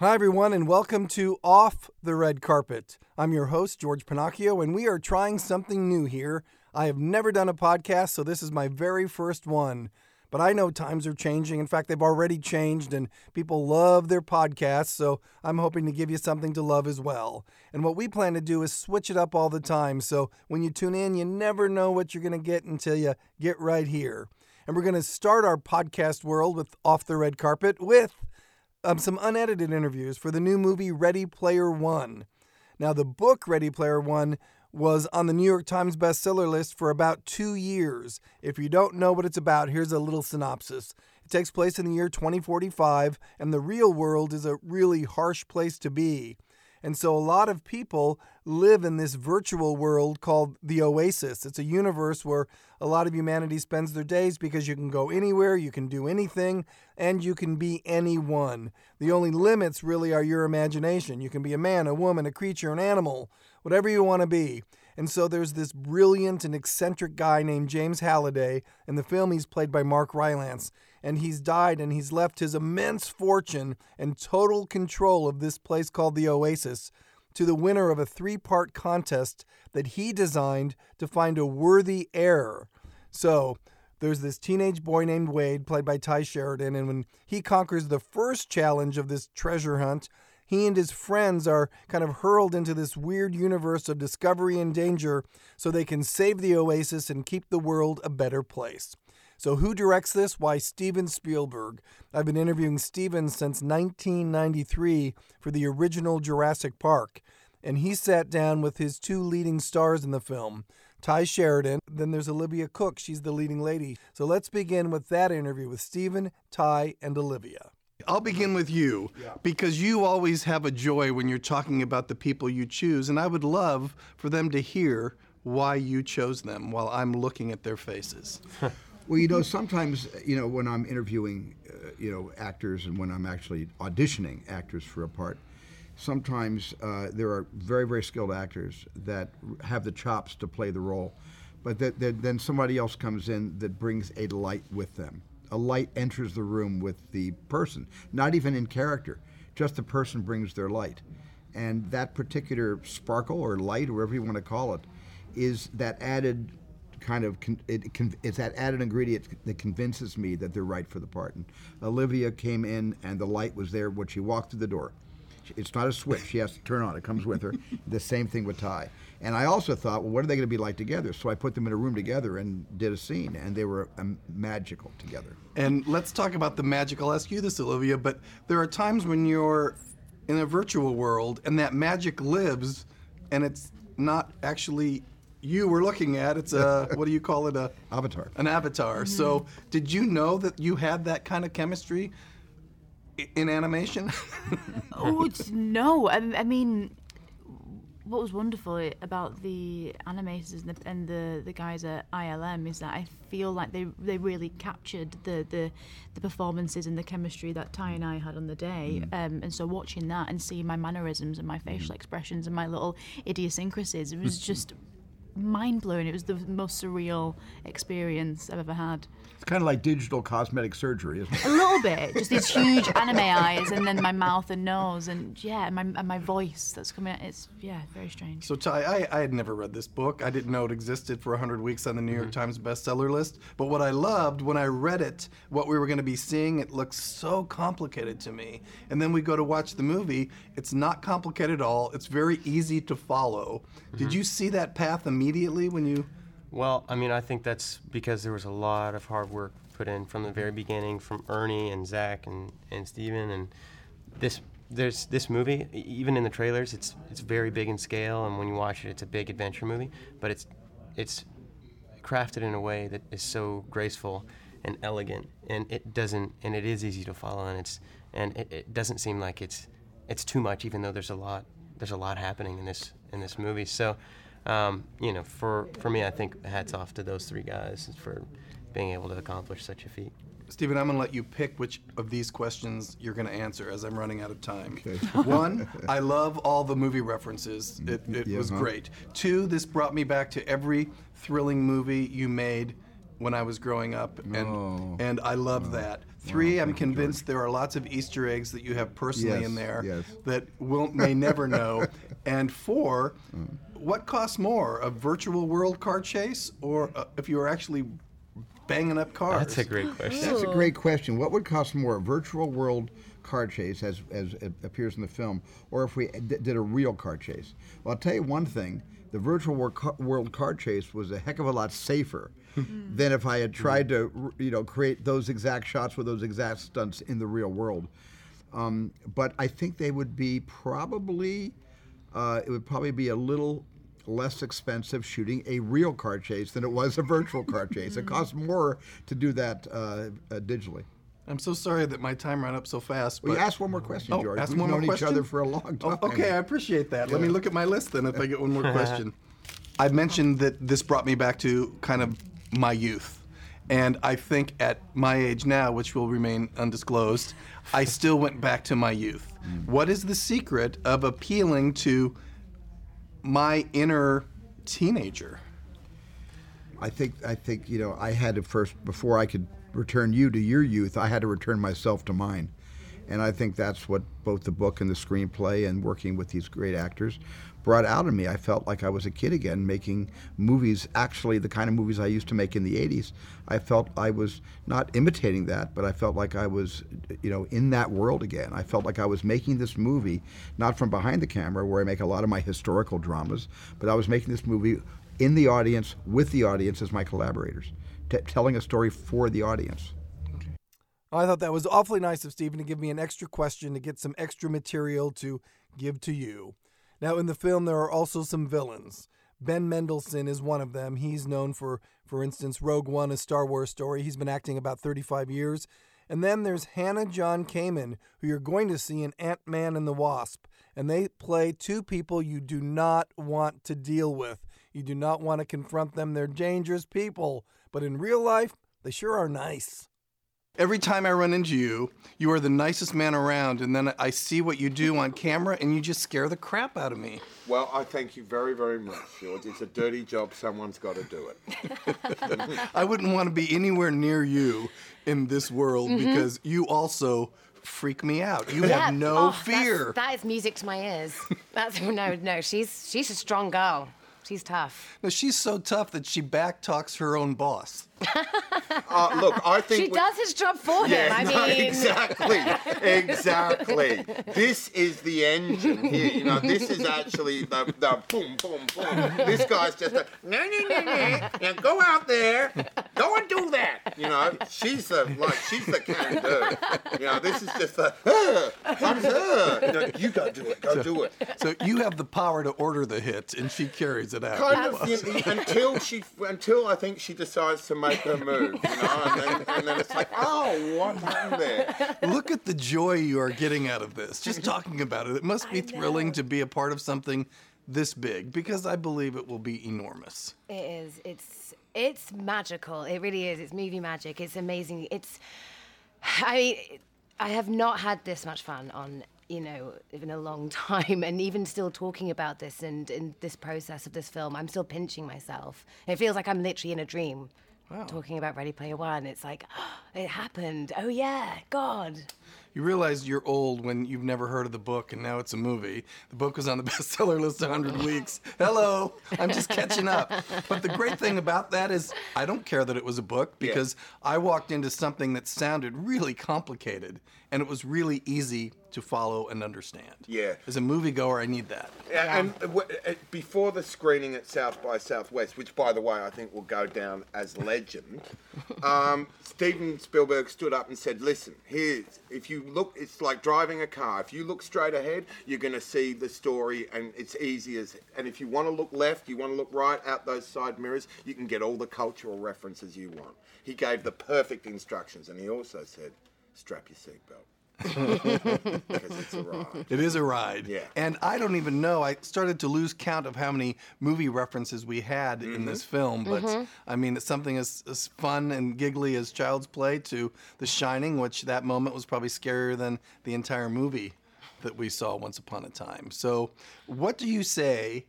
Hi, everyone, and welcome to Off the Red Carpet. I'm your host, George Pennacchio, and we are trying something new here. I have never done a podcast, so this is my very first one. But I know times are changing. In fact, they've already changed, and people love their podcasts, so I'm hoping to give you something to love as well. And what we plan to do is switch it up all the time, so when you tune in, you never know what you're going to get until you get right here. And we're going to start our podcast world with Off the Red Carpet with um, some unedited interviews for the new movie Ready Player One. Now, the book Ready Player One was on the New York Times bestseller list for about two years. If you don't know what it's about, here's a little synopsis. It takes place in the year 2045, and the real world is a really harsh place to be. And so a lot of people live in this virtual world called the Oasis. It's a universe where a lot of humanity spends their days because you can go anywhere, you can do anything, and you can be anyone. The only limits really are your imagination. You can be a man, a woman, a creature, an animal, whatever you want to be. And so there's this brilliant and eccentric guy named James Halliday. In the film, he's played by Mark Rylance. And he's died and he's left his immense fortune and total control of this place called the Oasis to the winner of a three part contest that he designed to find a worthy heir. So there's this teenage boy named Wade, played by Tye Sheridan. And when he conquers the first challenge of this treasure hunt, he and his friends are kind of hurled into this weird universe of discovery and danger so they can save the oasis and keep the world a better place. So, who directs this? Why, Steven Spielberg. I've been interviewing Steven since 1993 for the original Jurassic Park, and he sat down with his two leading stars in the film. Tye Sheridan, then there's Olivia Cooke. She's the leading lady. So let's begin with that interview with Steven, Tye, and Olivia. I'll begin with you because you always have a joy when you're talking about the people you choose, and I would love for them to hear why you chose them while I'm looking at their faces. Well, you know, sometimes, you know, when I'm interviewing, uh, you know, actors and when I'm actually auditioning actors for a part, sometimes uh, there are very, very skilled actors that have the chops to play the role, but that, that then somebody else comes in that brings a light with them. A light enters the room with the person, not even in character, just the person brings their light. And that particular sparkle or light, or whatever you want to call it, is that added kind of con- it, con- it's that added ingredient that convinces me that they're right for the part. And Olivia came in, and the light was there when she walked through the door. It's not a switch; she has to turn on. It comes with her. the same thing with Tye. And I also thought, well, what are they going to be like together? So I put them in a room together and did a scene, and they were um, magical together. And let's talk about the magic. I'll ask you this, Olivia, but there are times when you're in a virtual world and that magic lives, and it's not actually you were looking at. It's a what do you call it? A avatar. An avatar. Mm-hmm. So did you know that you had that kind of chemistry in animation? oh no! I, I, mean, what was wonderful about the animators and the, and the, the guys at ILM is that I feel like they they really captured the the, the performances and the chemistry that Tye and I had on the day. Mm. Um, and so watching that and seeing my mannerisms and my facial mm. expressions and my little idiosyncrasies, it was just mind blowing. It was the most surreal experience I've ever had. It's kind of like digital cosmetic surgery, isn't it? A little bit. Just these huge anime eyes, and then my mouth and nose, and yeah, and my, and my voice that's coming out. It's, yeah, very strange. So, Tye, I, I had never read this book. I didn't know it existed for 100 weeks on the New York mm-hmm. Times bestseller list. But what I loved when I read it, what we were going to be seeing, it looks so complicated to me. And then we go to watch the movie. It's not complicated at all, it's very easy to follow. Mm-hmm. Did you see that path immediately when you? Well, I mean, I think that's because there was a lot of hard work put in from the very beginning from Ernie and Zak and, and Steven and this there's this movie even in the trailers it's it's very big in scale and when you watch it it's a big adventure movie but it's it's crafted in a way that is so graceful and elegant and it doesn't and it is easy to follow and it's and it, it doesn't seem like it's it's too much even though there's a lot there's a lot happening in this in this movie so um, you know, for, for me, I think hats off to those three guys for being able to accomplish such a feat. Steven, I'm going to let you pick which of these questions you're going to answer as I'm running out of time. Okay. One, I love all the movie references. It, it yeah, was huh? great. Two, this brought me back to every thrilling movie you made when I was growing up, and Oh. and I love that. Three, I'm convinced there are lots of Easter eggs that you have personally Yes, in there yes. that will may never know. And four, Mm. What costs more, a virtual world car chase, or uh, if you were actually banging up cars? That's a great question. That's a great question. What would cost more, a virtual world car chase, as, as it appears in the film, or if we d- did a real car chase? Well, I'll tell you one thing. The virtual wor- ca- world car chase was a heck of a lot safer than if I had tried to, you know, create those exact shots with those exact stunts in the real world. Um, but I think they would be probably, uh, it would probably be a little less expensive shooting a real car chase than it was a virtual car chase. It costs more to do that uh, uh, digitally. I'm so sorry that my time ran up so fast. Well, but you ask one more question, Oh, George. ask We've one more known each question? other for a long Oh, time. okay, I appreciate that. Let me look at my list then if I get one more question. I mentioned that this brought me back to kind of my youth. And I think at my age now, which will remain undisclosed, I still went back to my youth. Mm. What is the secret of appealing to my inner teenager? I think I think you know I had to first before I could return you to your youth, I had to return myself to mine, and I think that's what both the book and the screenplay and working with these great actors brought out of me. I felt like I was a kid again, making movies. Actually, the kind of movies I used to make in the '80s. I felt I was not imitating that, but I felt like I was, you know, in that world again. I felt like I was making this movie not from behind the camera, where I make a lot of my historical dramas, but I was making this movie in the audience with the audience as my collaborators, t- telling a story for the audience. I thought that was awfully nice of Steven to give me an extra question to get some extra material to give to you. Now, in the film, there are also some villains. Ben Mendelsohn is one of them. He's known for, for instance, Rogue One, a Star Wars story. He's been acting about 35 years. And then there's Hannah John Kamen, who you're going to see in Ant Man and the Wasp. And they play two people you do not want to deal with. You do not want to confront them. They're dangerous people. But in real life, they sure are nice. Every time I run into you, you are the nicest man around, and then I see what you do on camera, and you just scare the crap out of me. Well, I thank you very, very much, George. It's a dirty job. Someone's got to do it. I wouldn't want to be anywhere near you in this world mm-hmm. because you also freak me out. You have no Oh, fear. That is music to my ears. That's no, no. She's she's a strong girl. She's tough. No, she's so tough that she back talks her own boss. Uh, look, I think She we- does his job for him. Yeah, I no, mean, exactly, exactly. This is the engine here. You know, this is actually the, the boom, boom, boom. This guy's just a no, no, no, no. Now go out there, go and do that. You know, she's the like she's the can do. You know, this is just the uh, I'm her. You, know, you go do it, go do it. So you have the power to order the hit, and she carries it out. Kind of you know, until she until I think she decides to make her move. You know, and then, and then it's like, oh, what happened there? Look at the joy you are getting out of this. Just talking about it. It must be thrilling to be a part of something this big because I believe it will be enormous. It is. It's it's magical. It really is. It's movie magic. It's amazing. It's. I I have not had this much fun on you know in a long time, and even still talking about this and in this process of this film, I'm still pinching myself. It feels like I'm literally in a dream. Talking about Ready Player One, it's like it happened. Oh yeah, God. You realize you're old when you've never heard of the book and now it's a movie. The book was on the bestseller list 100 weeks. Hello, I'm just catching up. But the great thing about that is I don't care that it was a book because I walked into something that sounded really complicated and it was really easy to follow and understand. Yeah. As a moviegoer, I need that. Yeah, And uh, w- uh, before the screening at South by Southwest, which by the way I think will go down as legend, um, Steven Spielberg stood up and said, "Listen, here's if you look, it's like driving a car. If you look straight ahead, you're going to see the story, and it's easy as. And if you want to look left, you want to look right out those side mirrors, you can get all the cultural references you want." He gave the perfect instructions, and he also said, "Strap your seatbelt." because it's a ride. It is a ride. Yeah. And I don't even know. I started to lose count of how many movie references we had in this mm-hmm. film. But mm-hmm. I mean, it's something as, as fun and giggly as Child's Play to The Shining, which that moment was probably scarier than the entire movie that we saw once upon a time. So, what do you say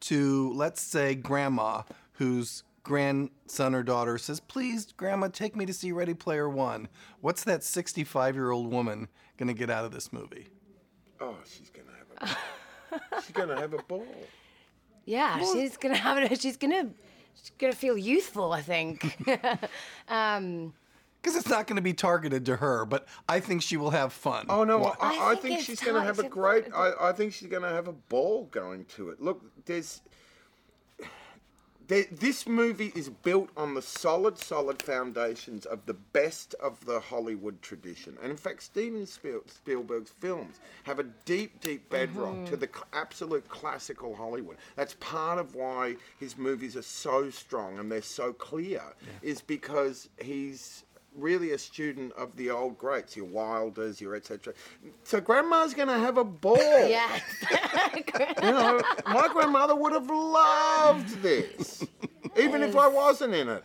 to, let's say, grandma who's grandson or daughter says, Please, Grandma, take me to see Ready Player One, what's that 65 year old woman going to get out of this movie? Oh, she's gonna have a. she's gonna have a ball. Yeah, she's gonna have it. She's gonna, she's gonna feel youthful. I think. um, Because it's not going to be targeted to her, but I think she will have fun. Oh no, I I, I think think she's going to have a great. I, I think she's going to have a ball going to it. Look, there's. This movie is built on the solid, solid foundations of the best of the Hollywood tradition, and in fact, Steven Spiel, Spielberg's films have a deep, deep bedrock to mm-hmm. the cl- absolute classical Hollywood. That's part of why his movies are so strong and they're so clear, is because he's really a student of the old greats, your Wilders, your etc. So grandma's going to have a ball. yeah. You know, my grandmother would have loved this, even if I wasn't in it.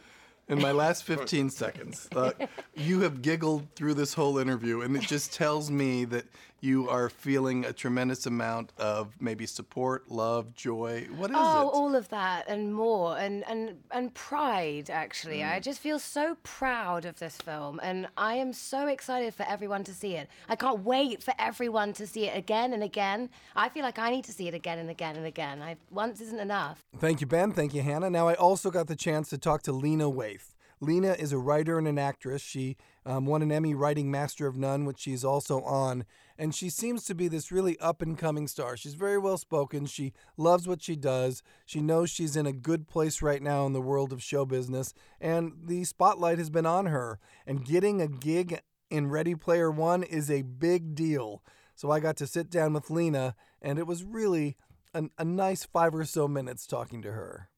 In my last 15 seconds, uh, you have giggled through this whole interview, and it just tells me that you are feeling a tremendous amount of maybe support, love, joy. What is Oh, it? all of that and more, and and and pride. Actually, Mm. I just feel so proud of this film, and I am so excited for everyone to see it. I can't wait for everyone to see it again and again. I feel like I need to see it again and again and again. I once isn't enough. Thank you, Ben. Thank you, Hannah. Now, I also got the chance to talk to Lena Waithe. Lena is a writer and an actress. She um, won an Emmy writing Master of None, which she's also on. And she seems to be this really up and coming star. She's very well spoken. She loves what she does. She knows she's in a good place right now in the world of show business. And the spotlight has been on her. And getting a gig in Ready Player One is a big deal. So I got to sit down with Lena, and it was really a, a nice five or so minutes talking to her.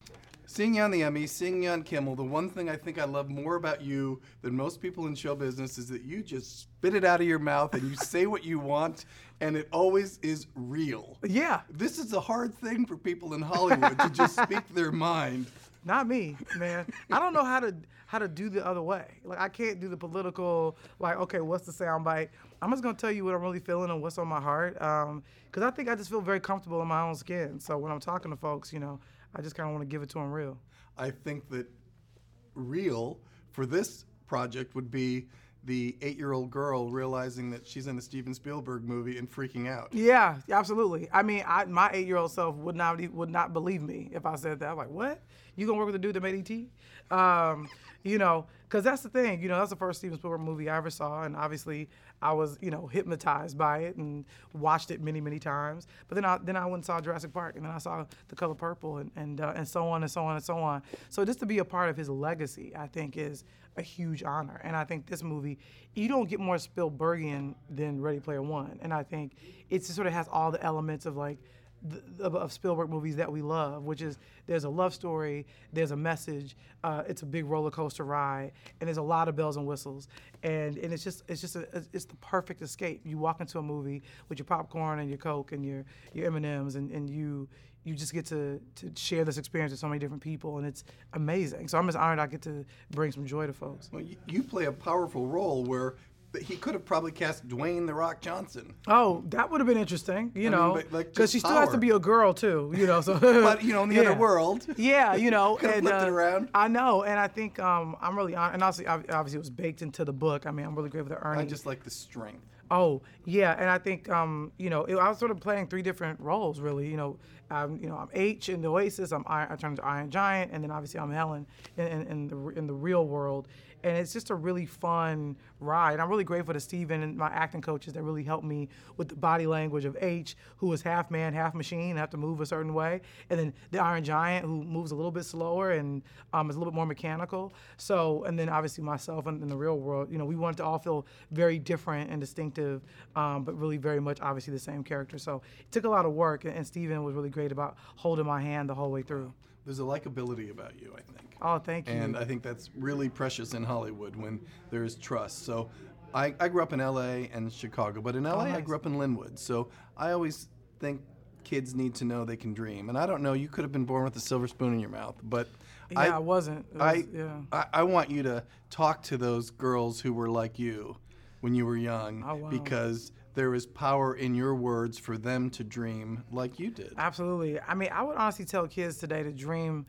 Seeing you on the Emmy, seeing you on Kimmel, the one thing I think I love more about you than most people in show business is that you just spit it out of your mouth and you say what you want, and it always is real. Yeah, This is a hard thing for people in Hollywood to just speak their mind. not me, man. I don't know how to how to do the other way. Like I can't do the political. Like, okay, what's the soundbite? I'm just gonna tell you what I'm really feeling and what's on my heart. Um, because I think I just feel very comfortable in my own skin. So when I'm talking to folks, you know, I just kind of want to give it to them real. I think that real for this project would be the eight year old girl realizing that she's in a Steven Spielberg movie and freaking out. Yeah, absolutely. I mean, I, my eight-year-old self would not would not believe me if I said that. I'm like, what? You gonna work with the dude that made ET? Um, you know, because that's the thing. You know, that's the first Steven Spielberg movie I ever saw, and obviously I was, you know, hypnotized by it and watched it many, many times. But then I then I went and saw Jurassic Park, and then I saw The Color Purple, and and uh, and so on and so on and so on. So just to be a part of his legacy, I think is a huge honor. And I think this movie, you don't get more Spielbergian than Ready Player One. And I think it sort of has all the elements of like th- of, of Spielberg movies that we love, which is there's a love story, there's a message, uh, it's a big roller coaster ride, and there's a lot of bells and whistles, and and it's just it's just a, it's the perfect escape. You walk into a movie with your popcorn and your coke and your your M and M's, and and you you just get to to share this experience with so many different people, and it's amazing. So I'm just honored I get to bring some joy to folks. Well, you, you play a powerful role where he could have probably cast Dwayne the Rock Johnson. Oh, that would have been interesting, you mean, know, but, like, because she still has to be a girl too, you know. So, But, you know, in the other world. yeah, you know, and flipped it uh, around. I know, and I think um, I'm really and obviously, obviously, it was baked into the book. I mean, I'm really grateful to Ernie. I just like the strength. Oh yeah, and I think um, you know it, I was sort of playing three different roles really. You know, um, you know I'm H in the Oasis. I'm Iron, I turned into Iron Giant, and then obviously I'm Helen in, in, in the in the real world. And it's just a really fun ride. I'm really grateful to Steven and my acting coaches that really helped me with the body language of H, who is half man, half machine, have to move a certain way, and then the Iron Giant, who moves a little bit slower and um, is a little bit more mechanical. So, and then obviously myself in, in the real world, you know, we wanted to all feel very different and distinctive, um, but really very much obviously the same character. So it took a lot of work, and, and Steven was really great about holding my hand the whole way through. There's a likability about you, I think. Oh, thank you. And I think that's really precious in Hollywood when there is trust. So I, I grew up in LA and Chicago, but in LA oh, I nice. grew up in Lynwood. So I always think kids need to know they can dream. And I don't know, you could have been born with a silver spoon in your mouth, but yeah, I, wasn't. It I, yeah. I, I want you to talk to those girls who were like you when you were young Oh, wow. because there is power in your words for them to dream like you did. Absolutely. I mean, I would honestly tell kids today to dream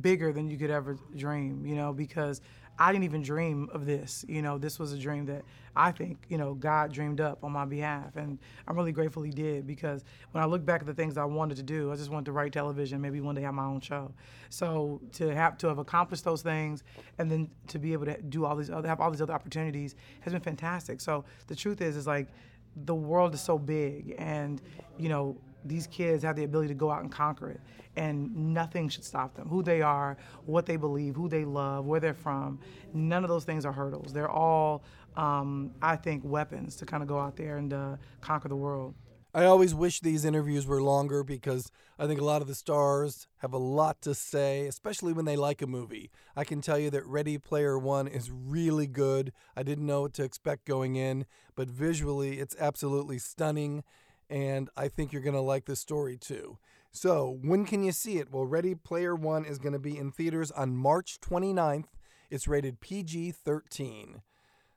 bigger than you could ever dream, you know, because I didn't even dream of this. You know, this was a dream that I think, you know, God dreamed up on my behalf. And I'm really grateful he did because when I look back at the things I wanted to do, I just wanted to write television, maybe one day have my own show. So to have to have accomplished those things and then to be able to do all these other have all these other opportunities has been fantastic. So the truth is is like the world is so big and you know these kids have the ability to go out and conquer it. And nothing should stop them. Who they are what they believe who they love where they're from none of those things are hurdles. They're all um, i think weapons to kind of go out there and uh, conquer the world I always wish these interviews were longer because I think a lot of the stars have a lot to say, especially when they like a movie. I can tell you that Ready Player One is really good. I didn't know what to expect going in, but visually it's absolutely stunning, and I think you're going to like the story too. So, when can you see it? Well, Ready Player One is going to be in theaters on March 29th. It's rated PG 13.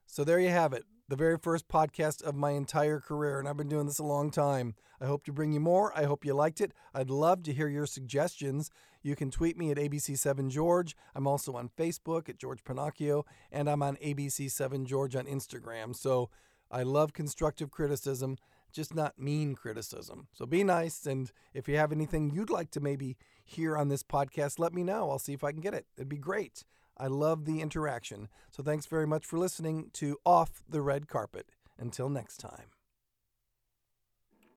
So, there you have it the very first podcast of my entire career, and I've been doing this a long time. I hope to bring you more. I hope you liked it. I'd love to hear your suggestions. You can tweet me at ABC7George. I'm also on Facebook at George Pennacchio, and I'm on ABC7George on Instagram. So I love constructive criticism, just not mean criticism. So be nice, and if you have anything you'd like to maybe hear on this podcast, let me know. I'll see if I can get it. It'd be great. I love the interaction. So thanks very much for listening to Off the Red Carpet. Until next time.